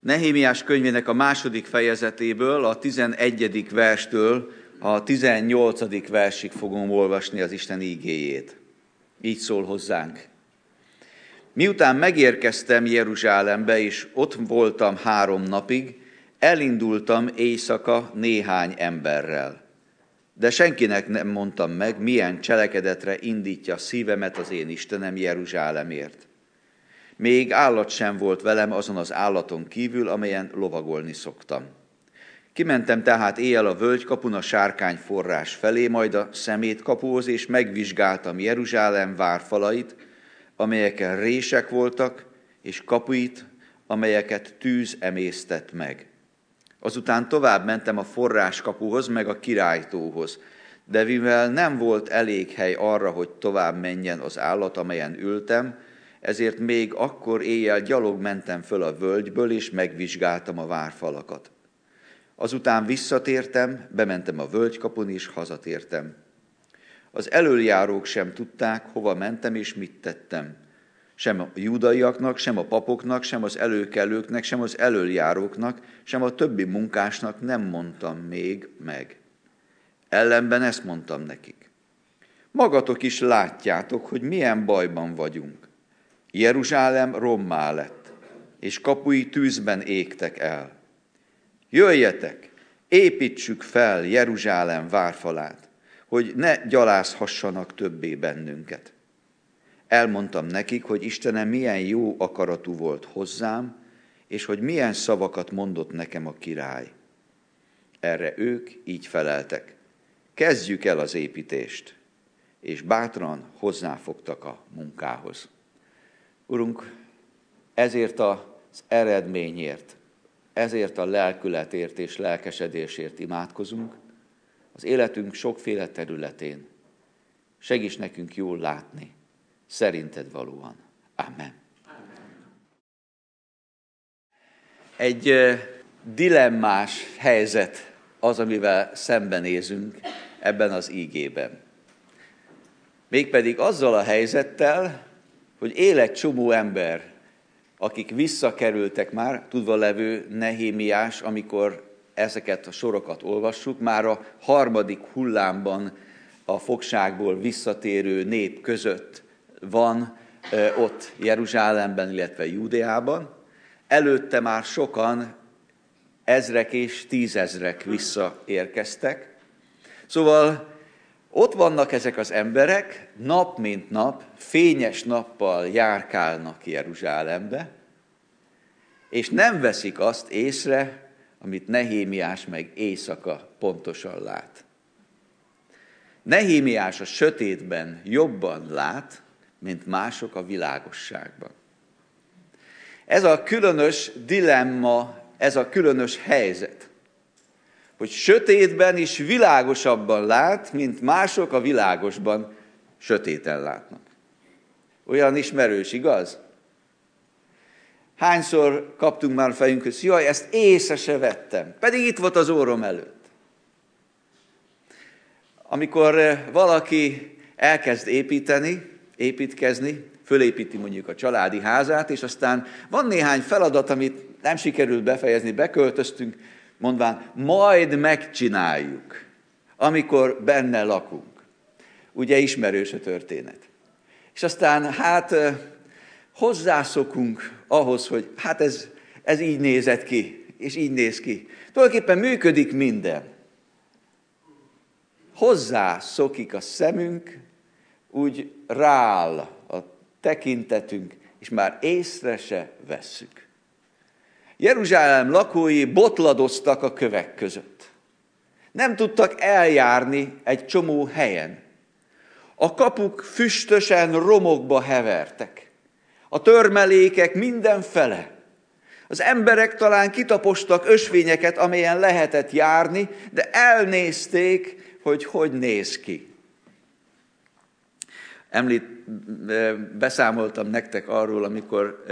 Nehémiás könyvének a második fejezetéből, a 11. verstől a 18. versig fogom olvasni az Isten ígéjét. Így szól hozzánk. Miután megérkeztem Jeruzsálembe, és ott voltam három napig, elindultam éjszaka néhány emberrel. De senkinek nem mondtam meg, milyen cselekedetre indítja szívemet az én Istenem Jeruzsálemért. Még állat sem volt velem azon az állaton kívül, amelyen lovagolni szoktam. Kimentem tehát éjjel a völgykapun a sárkány forrás felé, majd a szemétkapuhoz, és megvizsgáltam Jeruzsálem várfalait, amelyeken rések voltak, és kapuit, amelyeket tűz emésztett meg. Azután tovább mentem a forráskapuhoz, meg a királytóhoz, de mivel nem volt elég hely arra, hogy tovább menjen az állat, amelyen ültem, ezért még akkor éjjel gyalog mentem föl a völgyből, és megvizsgáltam a várfalakat. Azután visszatértem, bementem a völgykapun, és hazatértem. Az előjárók sem tudták, hova mentem és mit tettem. Sem a judaiaknak, sem a papoknak, sem az előkelőknek, sem az előjáróknak, sem a többi munkásnak nem mondtam még meg. Ellenben ezt mondtam nekik. Magatok is látjátok, hogy milyen bajban vagyunk. Jeruzsálem rommá lett, és kapui tűzben égtek el. Jöjjetek, építsük fel Jeruzsálem várfalát, hogy ne gyalázhassanak többé bennünket. Elmondtam nekik, hogy Istenem milyen jó akaratú volt hozzám, és hogy milyen szavakat mondott nekem a király. Erre ők így feleltek. Kezdjük el az építést, és bátran hozzáfogtak a munkához. Urunk, ezért az eredményért, ezért a lelkületért és lelkesedésért imádkozunk, az életünk sokféle területén. Segíts nekünk jól látni, szerinted valóan. Amen. Egy dilemmás helyzet az, amivel szembenézünk ebben az ígében. Mégpedig azzal a helyzettel, hogy él egy csomó ember, akik visszakerültek már, tudva levő Nehémiás, amikor ezeket a sorokat olvassuk, már a harmadik hullámban a fogságból visszatérő nép között van ott Jeruzsálemben, illetve Júdeában. Előtte már sokan, ezrek és tízezrek visszaérkeztek. Szóval ott vannak ezek az emberek, nap mint nap, fényes nappal járkálnak Jeruzsálembe, és nem veszik azt észre, amit Nehémiás meg éjszaka pontosan lát. Nehémiás a sötétben jobban lát, mint mások a világosságban. Ez a különös dilemma, ez a különös helyzet hogy sötétben is világosabban lát, mint mások a világosban sötéten látnak. Olyan ismerős, igaz? Hányszor kaptunk már fejünkhöz, jaj, ezt észre se vettem, pedig itt volt az órom előtt. Amikor eh, valaki elkezd építeni, építkezni, fölépíti mondjuk a családi házát, és aztán van néhány feladat, amit nem sikerült befejezni, beköltöztünk, mondván, majd megcsináljuk, amikor benne lakunk. Ugye ismerős a történet. És aztán hát hozzászokunk ahhoz, hogy hát ez, ez így nézett ki, és így néz ki. Tulajdonképpen működik minden. Hozzászokik a szemünk, úgy rááll a tekintetünk, és már észre se vesszük. Jeruzsálem lakói botladoztak a kövek között. Nem tudtak eljárni egy csomó helyen. A kapuk füstösen romokba hevertek. A törmelékek mindenfele. Az emberek talán kitapostak ösvényeket, amelyen lehetett járni, de elnézték, hogy hogy néz ki. Említ, beszámoltam nektek arról, amikor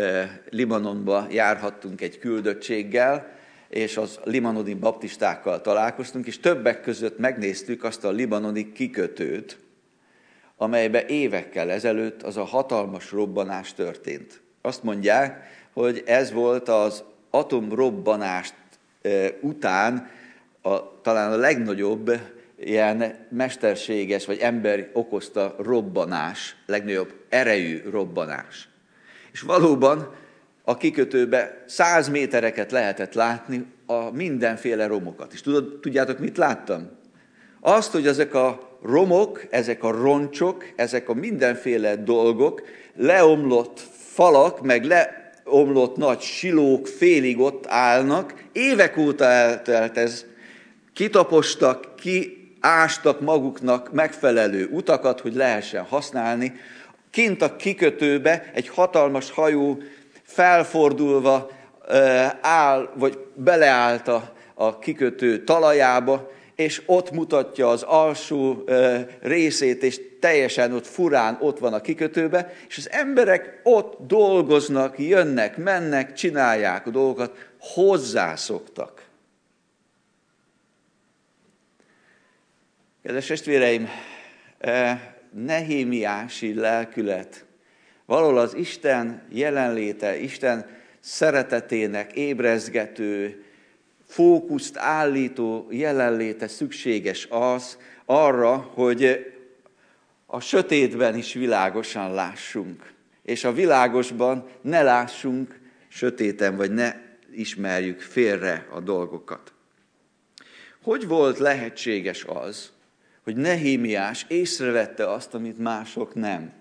Libanonba járhattunk egy küldöttséggel, és az libanoni baptistákkal találkoztunk, és többek között megnéztük azt a libanoni kikötőt, amelybe évekkel ezelőtt az a hatalmas robbanás történt. Azt mondják, hogy ez volt az atomrobbanást után a, talán a legnagyobb ilyen mesterséges vagy ember okozta robbanás, legnagyobb erejű robbanás. És valóban a kikötőbe száz métereket lehetett látni a mindenféle romokat. És tudod, tudjátok, mit láttam? Azt, hogy ezek a romok, ezek a roncsok, ezek a mindenféle dolgok, leomlott falak, meg leomlott nagy silók félig ott állnak, évek óta eltelt ez, kitapostak, kiástak maguknak megfelelő utakat, hogy lehessen használni. Kint a kikötőbe egy hatalmas hajó felfordulva áll, vagy beleállt a kikötő talajába, és ott mutatja az alsó részét, és teljesen ott furán ott van a kikötőbe, és az emberek ott dolgoznak, jönnek, mennek, csinálják a dolgokat, hozzászoktak. Kedves testvéreim, nehémiási lelkület, valahol az Isten jelenléte, Isten szeretetének ébrezgető, fókuszt állító jelenléte szükséges az arra, hogy a sötétben is világosan lássunk, és a világosban ne lássunk sötéten, vagy ne ismerjük félre a dolgokat. Hogy volt lehetséges az, hogy Nehémiás észrevette azt, amit mások nem?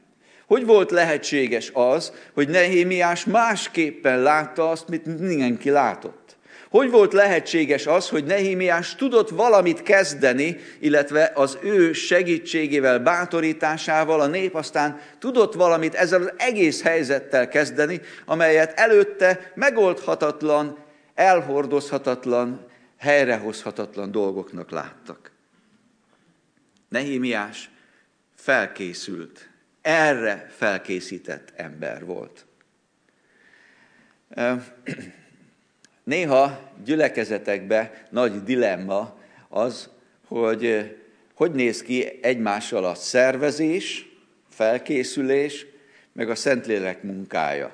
Hogy volt lehetséges az, hogy Nehémiás másképpen látta azt, mit mindenki látott? Hogy volt lehetséges az, hogy Nehémiás tudott valamit kezdeni, illetve az ő segítségével, bátorításával a nép aztán tudott valamit ezzel az egész helyzettel kezdeni, amelyet előtte megoldhatatlan, elhordozhatatlan, helyrehozhatatlan dolgoknak láttak. Nehémiás felkészült, erre felkészített ember volt. Néha gyülekezetekbe nagy dilemma az, hogy hogy néz ki egymással a szervezés, felkészülés, meg a Szentlélek munkája.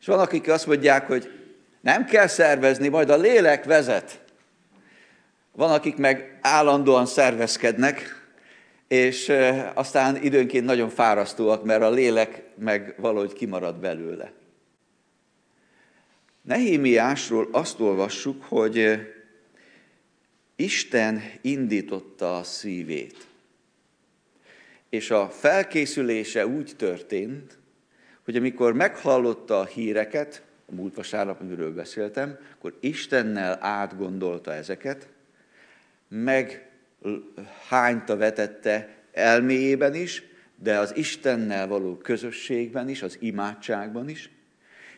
És van, akik azt mondják, hogy nem kell szervezni, majd a lélek vezet. Van, akik meg állandóan szervezkednek, és aztán időnként nagyon fárasztóak, mert a lélek meg valahogy kimarad belőle. Nehémiásról azt olvassuk, hogy Isten indította a szívét. És a felkészülése úgy történt, hogy amikor meghallotta a híreket, a múlt vasárnap, amiről beszéltem, akkor Istennel átgondolta ezeket, meg hányta vetette elméjében is, de az Istennel való közösségben is, az imádságban is,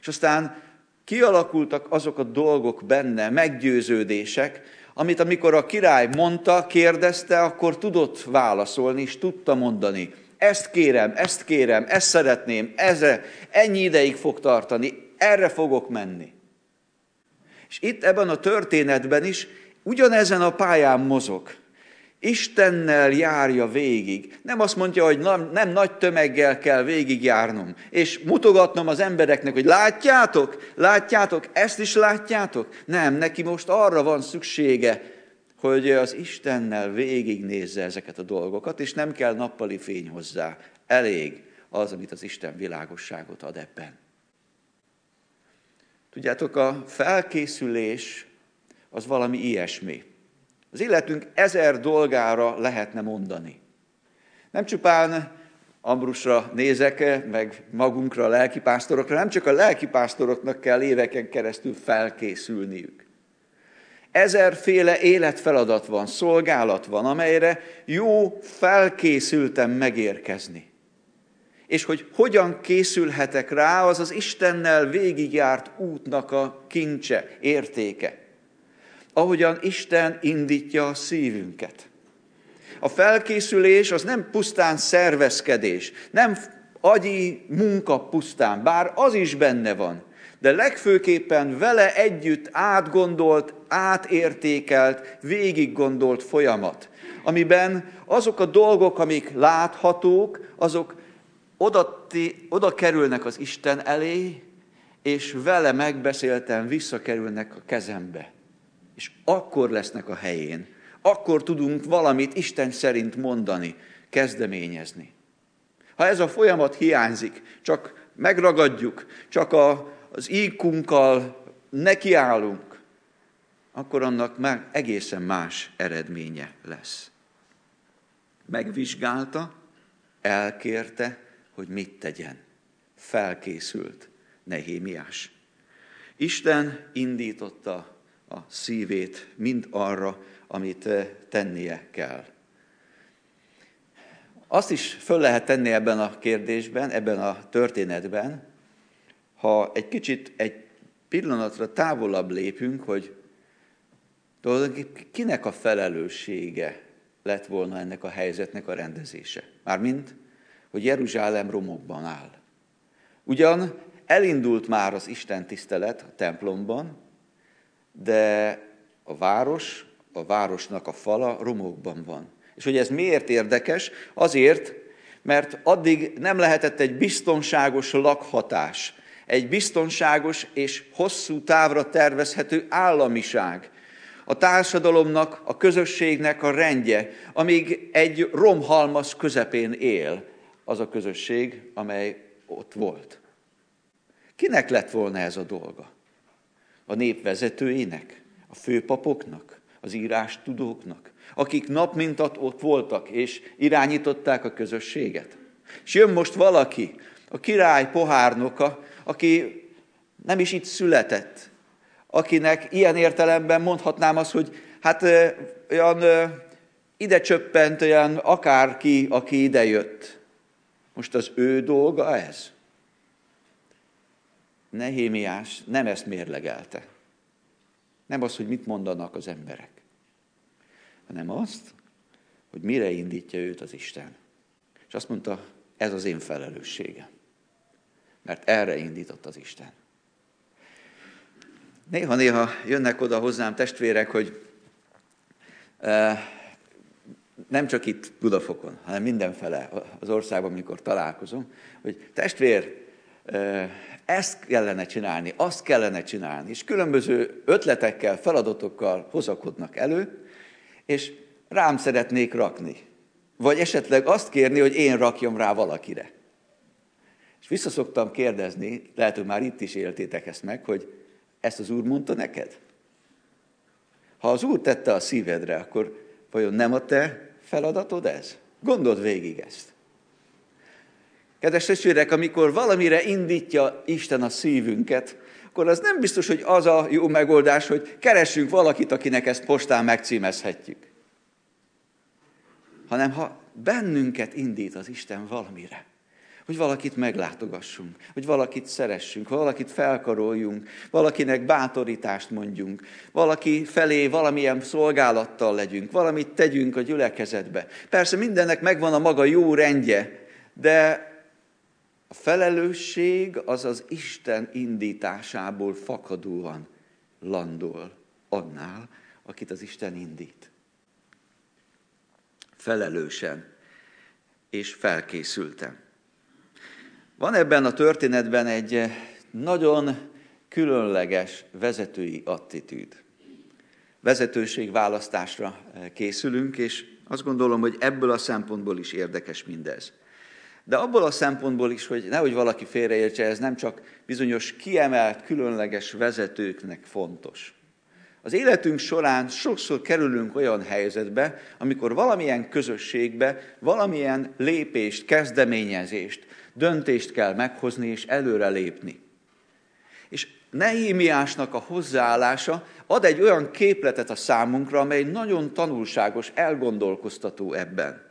és aztán kialakultak azok a dolgok benne, meggyőződések, amit amikor a király mondta, kérdezte, akkor tudott válaszolni, és tudta mondani. Ezt kérem, ezt kérem, ezt szeretném, ezre, ennyi ideig fog tartani, erre fogok menni. És itt ebben a történetben is ugyanezen a pályán mozog. Istennel járja végig. Nem azt mondja, hogy nem, nem nagy tömeggel kell végigjárnom, és mutogatnom az embereknek, hogy látjátok, látjátok, ezt is látjátok. Nem, neki most arra van szüksége, hogy az Istennel végignézze ezeket a dolgokat, és nem kell nappali fény hozzá. Elég az, amit az Isten világosságot ad ebben. Tudjátok, a felkészülés az valami ilyesmi. Az életünk ezer dolgára lehetne mondani. Nem csupán Ambrusra nézek, meg magunkra, a lelkipásztorokra, nem csak a lelkipásztoroknak kell éveken keresztül felkészülniük. Ezerféle életfeladat van, szolgálat van, amelyre jó felkészültem megérkezni. És hogy hogyan készülhetek rá, az az Istennel végigjárt útnak a kincse, értéke ahogyan Isten indítja a szívünket. A felkészülés az nem pusztán szervezkedés, nem agyi munka pusztán, bár az is benne van, de legfőképpen vele együtt átgondolt, átértékelt, végiggondolt folyamat, amiben azok a dolgok, amik láthatók, azok oda, oda kerülnek az Isten elé, és vele megbeszéltem, visszakerülnek a kezembe. És akkor lesznek a helyén. Akkor tudunk valamit Isten szerint mondani, kezdeményezni. Ha ez a folyamat hiányzik, csak megragadjuk, csak a, az íkunkkal nekiállunk, akkor annak már egészen más eredménye lesz. Megvizsgálta, elkérte, hogy mit tegyen. Felkészült Nehémiás. Isten indította a szívét mind arra, amit eh, tennie kell. Azt is föl lehet tenni ebben a kérdésben, ebben a történetben, ha egy kicsit, egy pillanatra távolabb lépünk, hogy tulajdonképpen kinek a felelőssége lett volna ennek a helyzetnek a rendezése. Mármint, hogy Jeruzsálem romokban áll. Ugyan elindult már az Isten tisztelet a templomban, de a város, a városnak a fala romokban van. És hogy ez miért érdekes? Azért, mert addig nem lehetett egy biztonságos lakhatás, egy biztonságos és hosszú távra tervezhető államiság, a társadalomnak, a közösségnek a rendje, amíg egy romhalmaz közepén él az a közösség, amely ott volt. Kinek lett volna ez a dolga? A nép vezetőinek, a főpapoknak, az írástudóknak, akik nap mint ott voltak és irányították a közösséget. És jön most valaki, a király pohárnoka, aki nem is itt született, akinek ilyen értelemben mondhatnám azt, hogy hát olyan ide csöppent olyan akárki, aki ide jött. Most az ő dolga ez? Nehémiás nem ezt mérlegelte. Nem az, hogy mit mondanak az emberek, hanem azt, hogy mire indítja őt az Isten. És azt mondta, ez az én felelősségem. Mert erre indított az Isten. Néha-néha jönnek oda hozzám testvérek, hogy e, nem csak itt Budafokon, hanem mindenfele az országban, amikor találkozom, hogy testvér, ezt kellene csinálni, azt kellene csinálni, és különböző ötletekkel, feladatokkal hozakodnak elő, és rám szeretnék rakni. Vagy esetleg azt kérni, hogy én rakjam rá valakire. És visszaszoktam kérdezni, lehet, hogy már itt is éltétek ezt meg, hogy ezt az Úr mondta neked? Ha az Úr tette a szívedre, akkor vajon nem a te feladatod ez? Gondold végig ezt. Kedves testvérek, amikor valamire indítja Isten a szívünket, akkor az nem biztos, hogy az a jó megoldás, hogy keressünk valakit, akinek ezt postán megcímezhetjük. Hanem ha bennünket indít az Isten valamire, hogy valakit meglátogassunk, hogy valakit szeressünk, valakit felkaroljunk, valakinek bátorítást mondjunk, valaki felé valamilyen szolgálattal legyünk, valamit tegyünk a gyülekezetbe. Persze mindennek megvan a maga jó rendje, de a felelősség az az Isten indításából fakadóan landol annál, akit az Isten indít. Felelősen és felkészültem. Van ebben a történetben egy nagyon különleges vezetői attitűd. Vezetőség választásra készülünk, és azt gondolom, hogy ebből a szempontból is érdekes mindez. De abból a szempontból is, hogy nehogy valaki félreértse, ez nem csak bizonyos kiemelt, különleges vezetőknek fontos. Az életünk során sokszor kerülünk olyan helyzetbe, amikor valamilyen közösségbe, valamilyen lépést, kezdeményezést, döntést kell meghozni és előre lépni. És Nehémiásnak a hozzáállása ad egy olyan képletet a számunkra, amely nagyon tanulságos, elgondolkoztató ebben.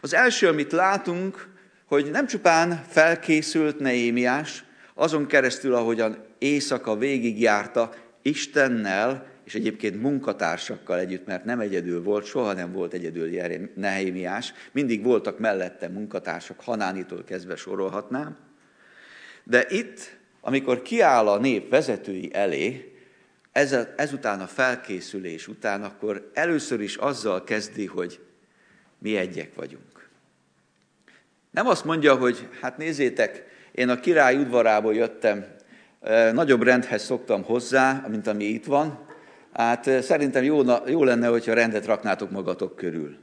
Az első, amit látunk, hogy nem csupán felkészült Nehémiás, azon keresztül, ahogyan éjszaka végigjárta Istennel, és egyébként munkatársakkal együtt, mert nem egyedül volt, soha nem volt egyedül Nehémiás, mindig voltak mellette munkatársak, Hanánitól kezdve sorolhatnám. De itt, amikor kiáll a nép vezetői elé, ez, ezután a felkészülés után, akkor először is azzal kezdi, hogy mi egyek vagyunk. Nem azt mondja, hogy hát nézzétek, én a király udvarából jöttem, Nagyobb rendhez szoktam hozzá, mint ami itt van. Hát szerintem jó, jó lenne, hogyha rendet raknátok magatok körül.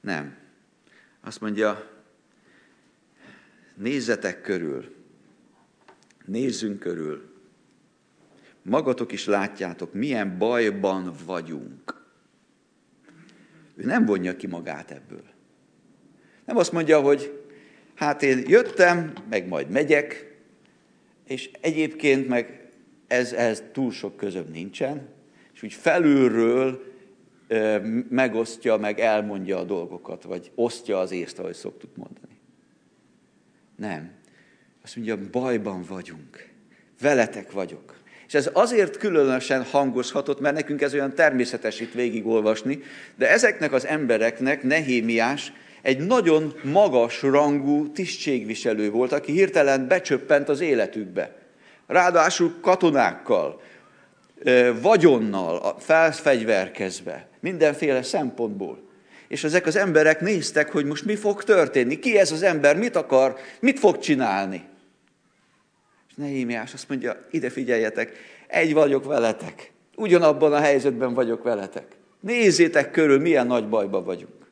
Nem. Azt mondja, nézzetek körül. Nézzünk körül. Magatok is látjátok, milyen bajban vagyunk. Ő nem vonja ki magát ebből. Nem azt mondja, hogy hát én jöttem, meg majd megyek, és egyébként meg ez, ez túl sok közöm nincsen, és úgy felülről ö, megosztja, meg elmondja a dolgokat, vagy osztja az észt, ahogy szoktuk mondani. Nem. Azt mondja, bajban vagyunk. Veletek vagyok. És ez azért különösen hangozhatott, mert nekünk ez olyan természetes itt végigolvasni, de ezeknek az embereknek Nehémiás egy nagyon magas rangú tisztségviselő volt, aki hirtelen becsöppent az életükbe. Ráadásul katonákkal, vagyonnal, felfegyverkezve, mindenféle szempontból. És ezek az emberek néztek, hogy most mi fog történni, ki ez az ember, mit akar, mit fog csinálni. És Nehémiás azt mondja, ide figyeljetek, egy vagyok veletek, ugyanabban a helyzetben vagyok veletek. Nézzétek körül, milyen nagy bajban vagyunk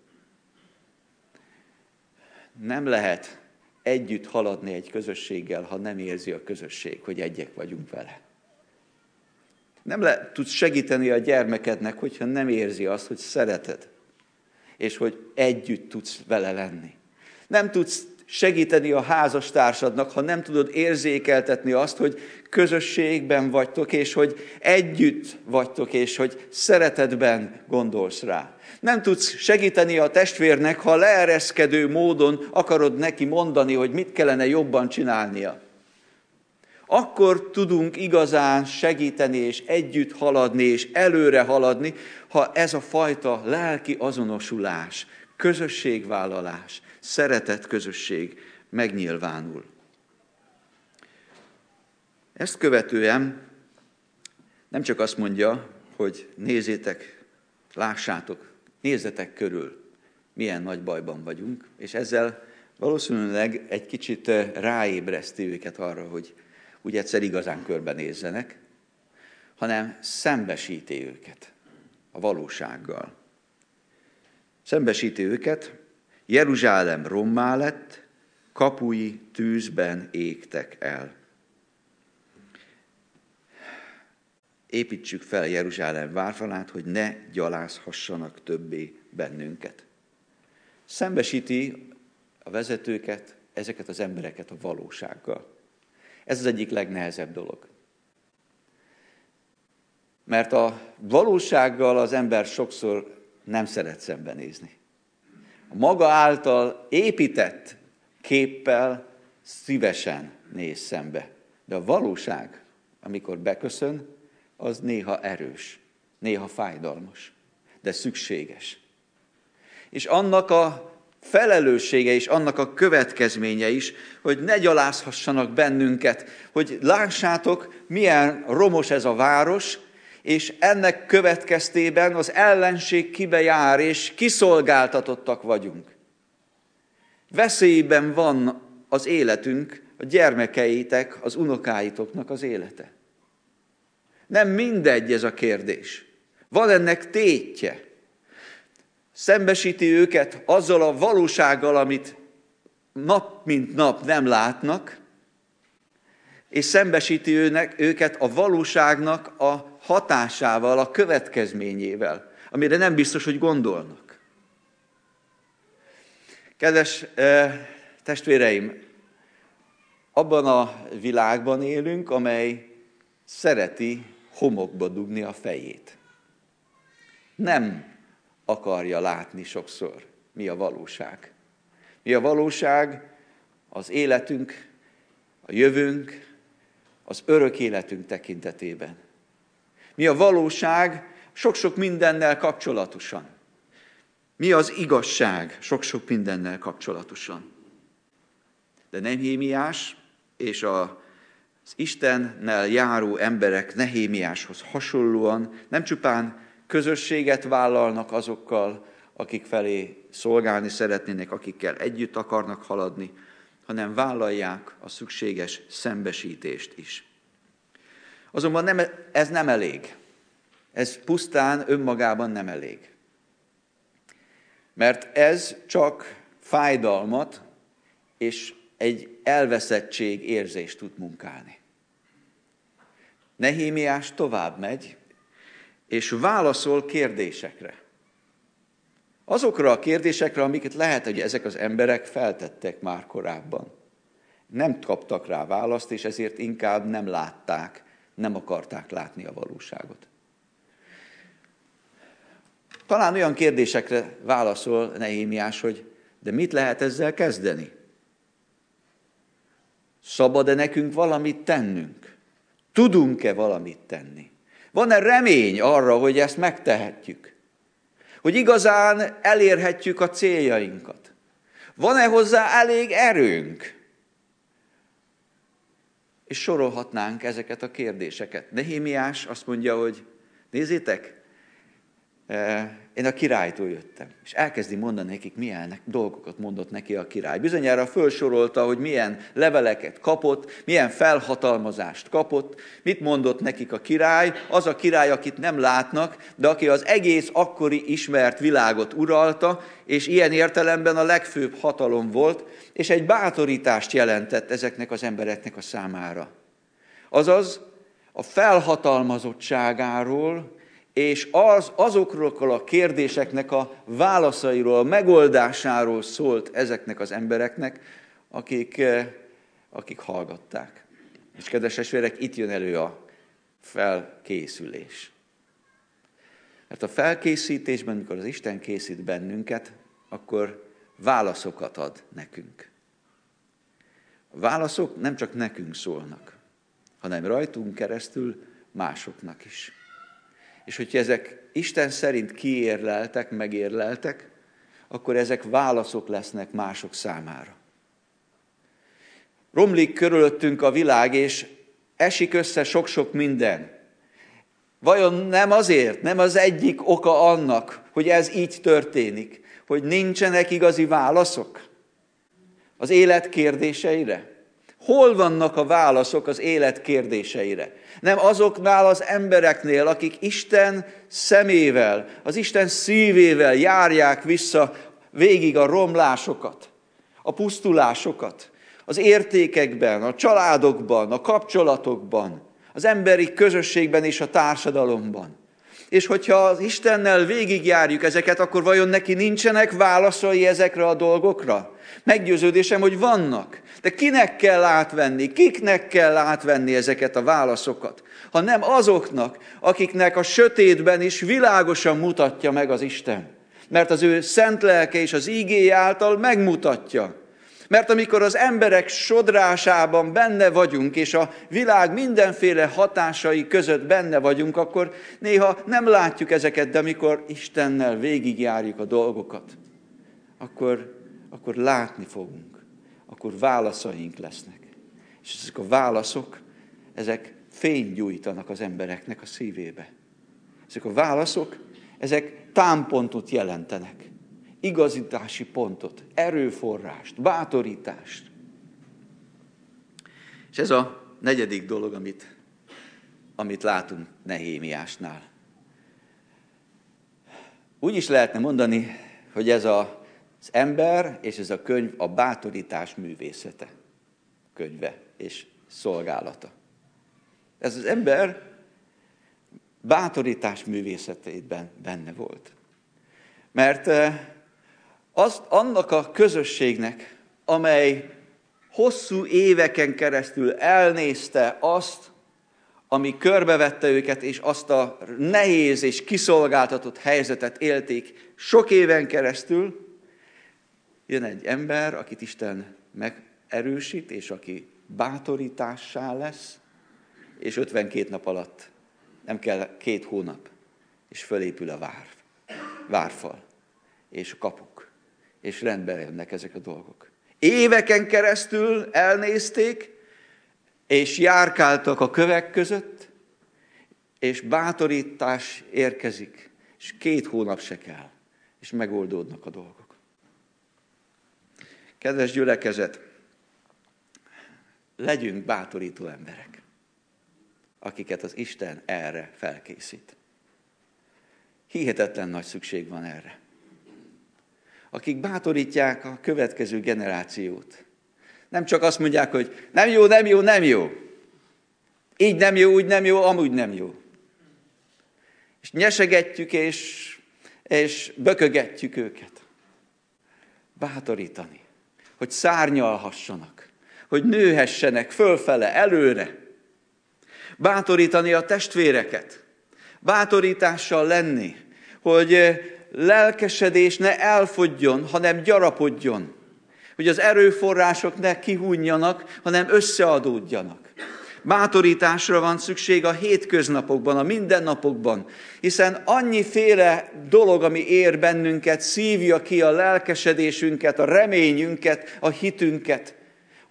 nem lehet együtt haladni egy közösséggel, ha nem érzi a közösség, hogy egyek vagyunk vele. Nem le, tudsz segíteni a gyermekednek, hogyha nem érzi azt, hogy szereted, és hogy együtt tudsz vele lenni. Nem tudsz segíteni a házastársadnak, ha nem tudod érzékeltetni azt, hogy közösségben vagytok, és hogy együtt vagytok, és hogy szeretetben gondolsz rá. Nem tudsz segíteni a testvérnek, ha leereszkedő módon akarod neki mondani, hogy mit kellene jobban csinálnia. Akkor tudunk igazán segíteni és együtt haladni és előre haladni, ha ez a fajta lelki azonosulás, közösségvállalás, szeretett közösség megnyilvánul. Ezt követően nem csak azt mondja, hogy nézzétek, lássátok, nézzetek körül, milyen nagy bajban vagyunk, és ezzel valószínűleg egy kicsit eh, ráébreszti őket arra, hogy úgy egyszer igazán körbenézzenek, hanem szembesíti őket a valósággal. Szembesíti őket, Jeruzsálem rommá lett, kapui tűzben égtek el. Építsük fel Jeruzsálem várfalát, hogy ne gyalázhassanak többé bennünket. Szembesíti a vezetőket, ezeket az embereket a valósággal. Ez az egyik legnehezebb dolog. Mert a valósággal az ember sokszor nem szeret szembenézni. A maga által épített képpel szívesen néz szembe. De a valóság, amikor beköszön, az néha erős, néha fájdalmas, de szükséges. És annak a felelőssége és annak a következménye is, hogy ne gyalázhassanak bennünket, hogy lássátok, milyen romos ez a város, és ennek következtében az ellenség kibe jár, és kiszolgáltatottak vagyunk. Veszélyben van az életünk, a gyermekeitek, az unokáitoknak az élete. Nem mindegy ez a kérdés. Van ennek tétje. Szembesíti őket azzal a valósággal, amit nap mint nap nem látnak, és szembesíti őnek, őket a valóságnak a hatásával, a következményével, amire nem biztos, hogy gondolnak. Kedves eh, testvéreim, abban a világban élünk, amely szereti homokba dugni a fejét. Nem akarja látni sokszor, mi a valóság. Mi a valóság az életünk, a jövőnk, az örök életünk tekintetében. Mi a valóság sok-sok mindennel kapcsolatosan. Mi az igazság sok-sok mindennel kapcsolatosan. De nem Hémiás és a az Istennel járó emberek Nehémiáshoz hasonlóan nem csupán közösséget vállalnak azokkal, akik felé szolgálni szeretnének, akikkel együtt akarnak haladni, hanem vállalják a szükséges szembesítést is. Azonban nem, ez nem elég. Ez pusztán önmagában nem elég. Mert ez csak fájdalmat és egy elveszettség érzést tud munkálni. Nehémiás tovább megy, és válaszol kérdésekre. Azokra a kérdésekre, amiket lehet, hogy ezek az emberek feltettek már korábban. Nem kaptak rá választ, és ezért inkább nem látták, nem akarták látni a valóságot. Talán olyan kérdésekre válaszol Nehémiás, hogy de mit lehet ezzel kezdeni? Szabad-e nekünk valamit tennünk? Tudunk-e valamit tenni? Van-e remény arra, hogy ezt megtehetjük? Hogy igazán elérhetjük a céljainkat? Van-e hozzá elég erőnk? És sorolhatnánk ezeket a kérdéseket. Nehémiás azt mondja, hogy nézzétek, én a királytól jöttem. És elkezdi mondani nekik, milyen dolgokat mondott neki a király. Bizonyára felsorolta, hogy milyen leveleket kapott, milyen felhatalmazást kapott, mit mondott nekik a király, az a király, akit nem látnak, de aki az egész akkori ismert világot uralta, és ilyen értelemben a legfőbb hatalom volt, és egy bátorítást jelentett ezeknek az embereknek a számára. Azaz a felhatalmazottságáról, és az, azokról a kérdéseknek a válaszairól, a megoldásáról szólt ezeknek az embereknek, akik, eh, akik hallgatták. És kedves esvérek, itt jön elő a felkészülés. Mert a felkészítésben, mikor az Isten készít bennünket, akkor válaszokat ad nekünk. A válaszok nem csak nekünk szólnak, hanem rajtunk keresztül másoknak is. És hogyha ezek Isten szerint kiérleltek, megérleltek, akkor ezek válaszok lesznek mások számára. Romlik körülöttünk a világ, és esik össze sok-sok minden. Vajon nem azért, nem az egyik oka annak, hogy ez így történik, hogy nincsenek igazi válaszok az élet kérdéseire? Hol vannak a válaszok az élet kérdéseire? Nem azoknál az embereknél, akik Isten szemével, az Isten szívével járják vissza végig a romlásokat, a pusztulásokat, az értékekben, a családokban, a kapcsolatokban, az emberi közösségben és a társadalomban. És hogyha az Istennel végigjárjuk ezeket, akkor vajon neki nincsenek válaszai ezekre a dolgokra? Meggyőződésem, hogy vannak. De kinek kell átvenni, kiknek kell átvenni ezeket a válaszokat? Ha nem azoknak, akiknek a sötétben is világosan mutatja meg az Isten. Mert az ő szent lelke és az ígé által megmutatja. Mert amikor az emberek sodrásában benne vagyunk, és a világ mindenféle hatásai között benne vagyunk, akkor néha nem látjuk ezeket, de amikor Istennel végigjárjuk a dolgokat, akkor, akkor látni fogunk akkor válaszaink lesznek. És ezek a válaszok, ezek fény gyújtanak az embereknek a szívébe. Ezek a válaszok, ezek támpontot jelentenek. Igazítási pontot, erőforrást, bátorítást. És ez a negyedik dolog, amit, amit látunk Nehémiásnál. Úgy is lehetne mondani, hogy ez a az ember és ez a könyv a bátorítás művészete könyve és szolgálata. Ez az ember bátorítás művészetében benne volt. Mert eh, az, annak a közösségnek, amely hosszú éveken keresztül elnézte azt, ami körbevette őket, és azt a nehéz és kiszolgáltatott helyzetet élték sok éven keresztül, jön egy ember, akit Isten megerősít, és aki bátorítássá lesz, és 52 nap alatt nem kell két hónap, és fölépül a vár, várfal, és a kapuk, és rendbe jönnek ezek a dolgok. Éveken keresztül elnézték, és járkáltak a kövek között, és bátorítás érkezik, és két hónap se kell, és megoldódnak a dolgok. Kedves gyülekezet, legyünk bátorító emberek, akiket az Isten erre felkészít. Hihetetlen nagy szükség van erre. Akik bátorítják a következő generációt. Nem csak azt mondják, hogy nem jó, nem jó, nem jó. Így nem jó, úgy nem jó, amúgy nem jó. És nyesegetjük, és, és bökögetjük őket. Bátorítani, hogy szárnyalhassanak, hogy nőhessenek fölfele, előre. Bátorítani a testvéreket, bátorítással lenni, hogy lelkesedés ne elfogjon, hanem gyarapodjon. Hogy az erőforrások ne kihúnjanak, hanem összeadódjanak. Bátorításra van szükség a hétköznapokban, a mindennapokban, hiszen annyiféle dolog, ami ér bennünket, szívja ki a lelkesedésünket, a reményünket, a hitünket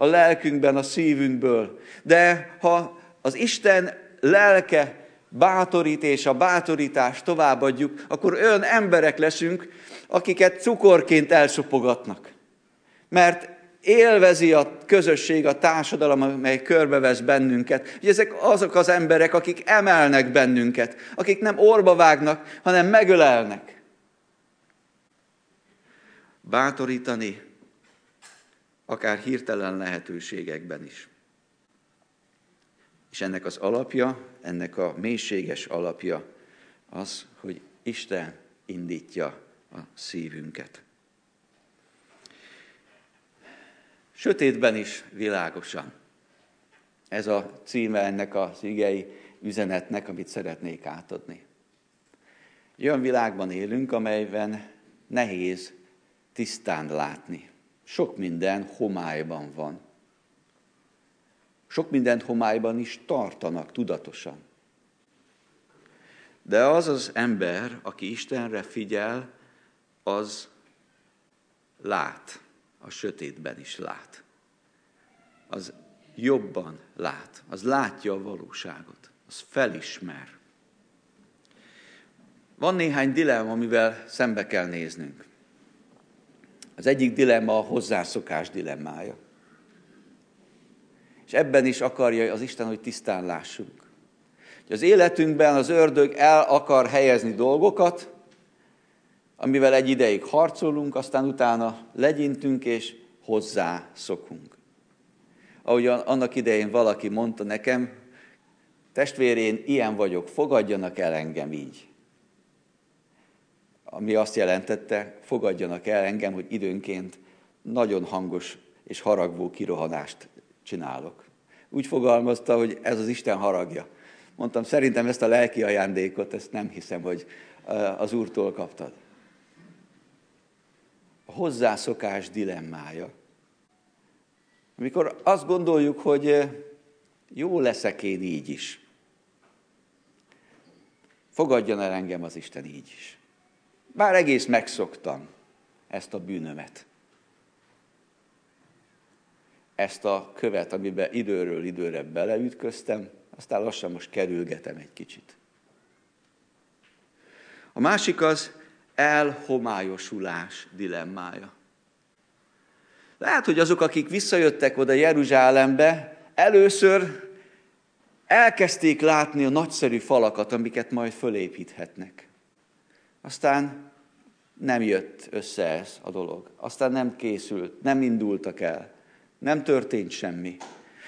a lelkünkben, a szívünkből. De ha az Isten lelke bátorít a bátorítást továbbadjuk, akkor olyan emberek leszünk, akiket cukorként elsopogatnak. Mert élvezi a közösség, a társadalom, amely körbevesz bennünket. Hogy ezek azok az emberek, akik emelnek bennünket, akik nem orba vágnak, hanem megölelnek. Bátorítani, akár hirtelen lehetőségekben is. És ennek az alapja, ennek a mélységes alapja az, hogy Isten indítja a szívünket. Sötétben is világosan. Ez a címe ennek az igei üzenetnek, amit szeretnék átadni. olyan világban élünk, amelyben nehéz tisztán látni. Sok minden homályban van. Sok mindent homályban is tartanak tudatosan. De az az ember, aki Istenre figyel, az lát, a sötétben is lát. Az jobban lát, az látja a valóságot, az felismer. Van néhány dilemma, amivel szembe kell néznünk. Az egyik dilemma a hozzászokás dilemmája. És ebben is akarja az Isten, hogy tisztán lássunk. Hogy az életünkben az ördög el akar helyezni dolgokat, amivel egy ideig harcolunk, aztán utána legyintünk és hozzá szokunk. Ahogy annak idején valaki mondta nekem, testvérén, ilyen vagyok, fogadjanak el engem így ami azt jelentette, fogadjanak el engem, hogy időnként nagyon hangos és haragvó kirohanást csinálok. Úgy fogalmazta, hogy ez az Isten haragja. Mondtam, szerintem ezt a lelki ajándékot, ezt nem hiszem, hogy az Úrtól kaptad. A hozzászokás dilemmája. Amikor azt gondoljuk, hogy jó leszek én így is. Fogadjon el engem az Isten így is. Bár egész megszoktam ezt a bűnömet. Ezt a követ, amiben időről időre beleütköztem, aztán lassan most kerülgetem egy kicsit. A másik az elhomályosulás dilemmája. Lehet, hogy azok, akik visszajöttek oda Jeruzsálembe, először elkezdték látni a nagyszerű falakat, amiket majd fölépíthetnek. Aztán nem jött össze ez a dolog. Aztán nem készült, nem indultak el. Nem történt semmi.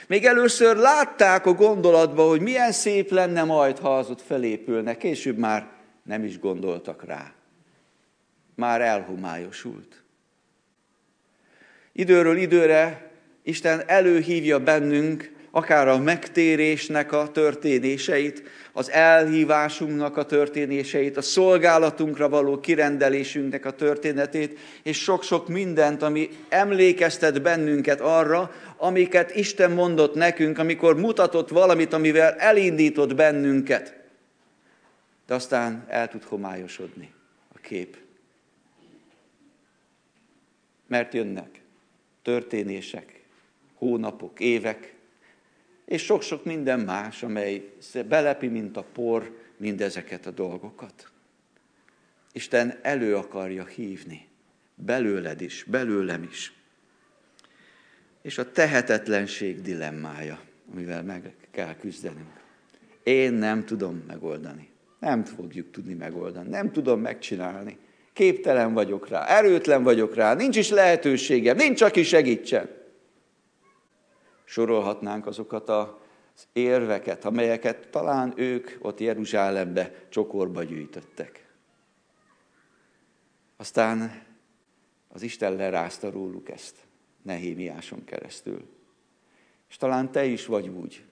Még először látták a gondolatba, hogy milyen szép lenne majd, ha az ott felépülne. Később már nem is gondoltak rá. Már elhumályosult. Időről időre Isten előhívja bennünk akár a megtérésnek a történéseit, az elhívásunknak a történéseit, a szolgálatunkra való kirendelésünknek a történetét, és sok-sok mindent, ami emlékeztet bennünket arra, amiket Isten mondott nekünk, amikor mutatott valamit, amivel elindított bennünket. De aztán el tud homályosodni a kép. Mert jönnek történések, hónapok, évek, és sok-sok minden más, amely belepi, mint a por, mindezeket a dolgokat. Isten elő akarja hívni, belőled is, belőlem is. és a tehetetlenség dilemmája, amivel meg kell küzdenünk. Én nem tudom megoldani. Nem fogjuk tudni megoldani. Nem tudom megcsinálni. Képtelen vagyok rá, erőtlen vagyok rá, nincs is lehetőségem, nincs, aki segítsen. Sorolhatnánk azokat az érveket, amelyeket talán ők ott Jeruzsálembe csokorba gyűjtöttek. Aztán az Isten lerázta róluk ezt, Nehémiáson keresztül. És talán te is vagy úgy,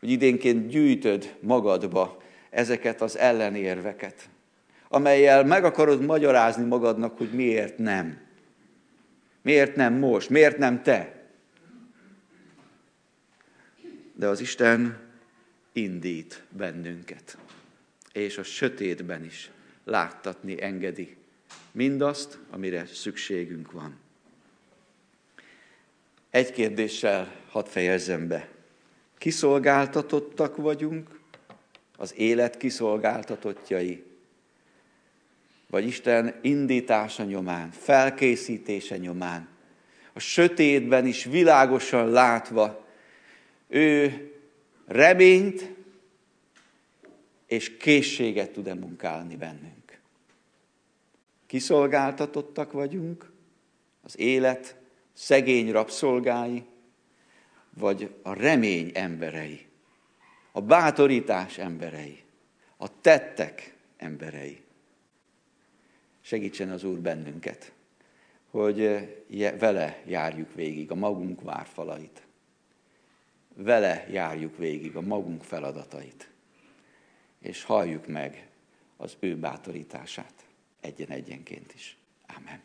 hogy idénként gyűjtöd magadba ezeket az ellenérveket, amelyel meg akarod magyarázni magadnak, hogy miért nem. Miért nem most, miért nem te. De az Isten indít bennünket, és a sötétben is láttatni engedi mindazt, amire szükségünk van. Egy kérdéssel hadd fejezzem be. Kiszolgáltatottak vagyunk, az élet kiszolgáltatottjai, vagy Isten indítása nyomán, felkészítése nyomán, a sötétben is világosan látva, ő reményt és készséget tud-e munkálni bennünk. Kiszolgáltatottak vagyunk, az élet szegény rabszolgái, vagy a remény emberei, a bátorítás emberei, a tettek emberei. Segítsen az Úr bennünket, hogy vele járjuk végig a magunk várfalait. Vele járjuk végig a magunk feladatait. És halljuk meg az ő bátorítását egyen-egyenként is. Amen.